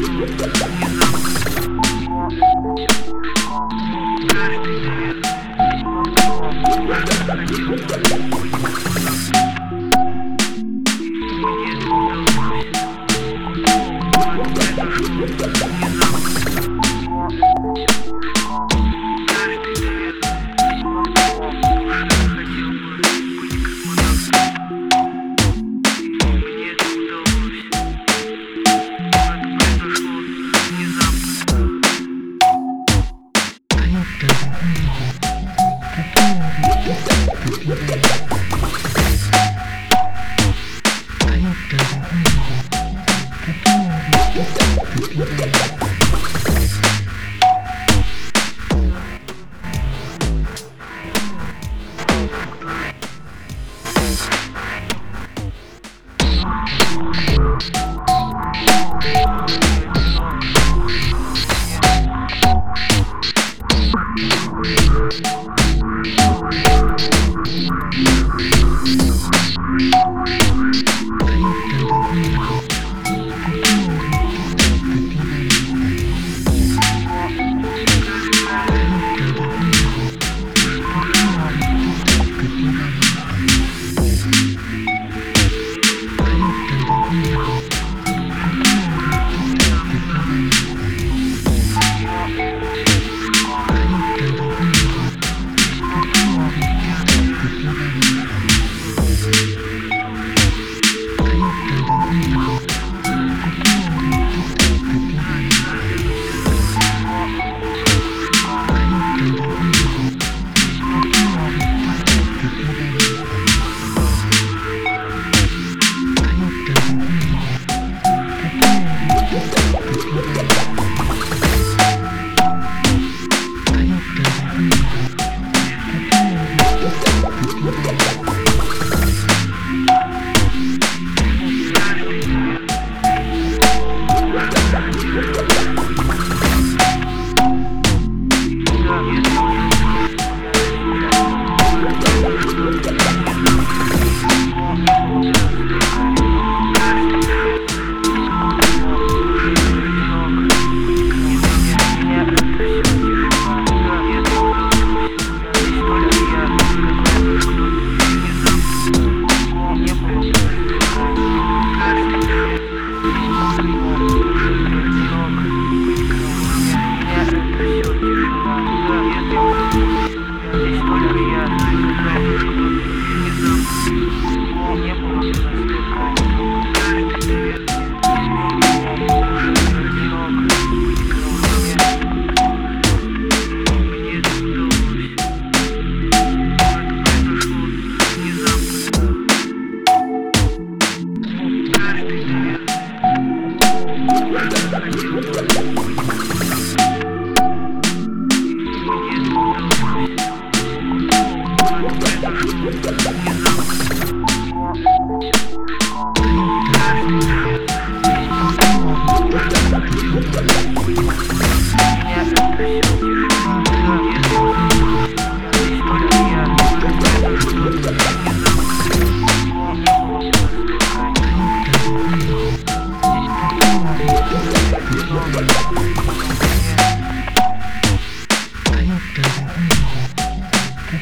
Yeah.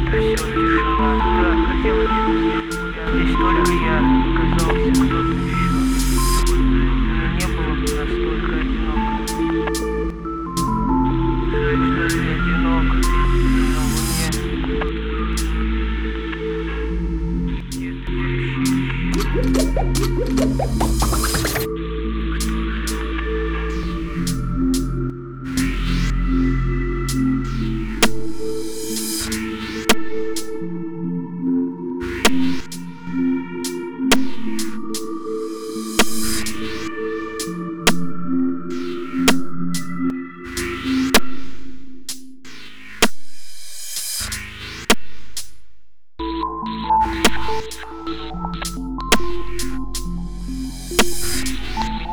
все. Да, хотелось Здесь только я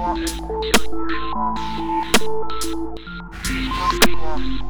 Thank you.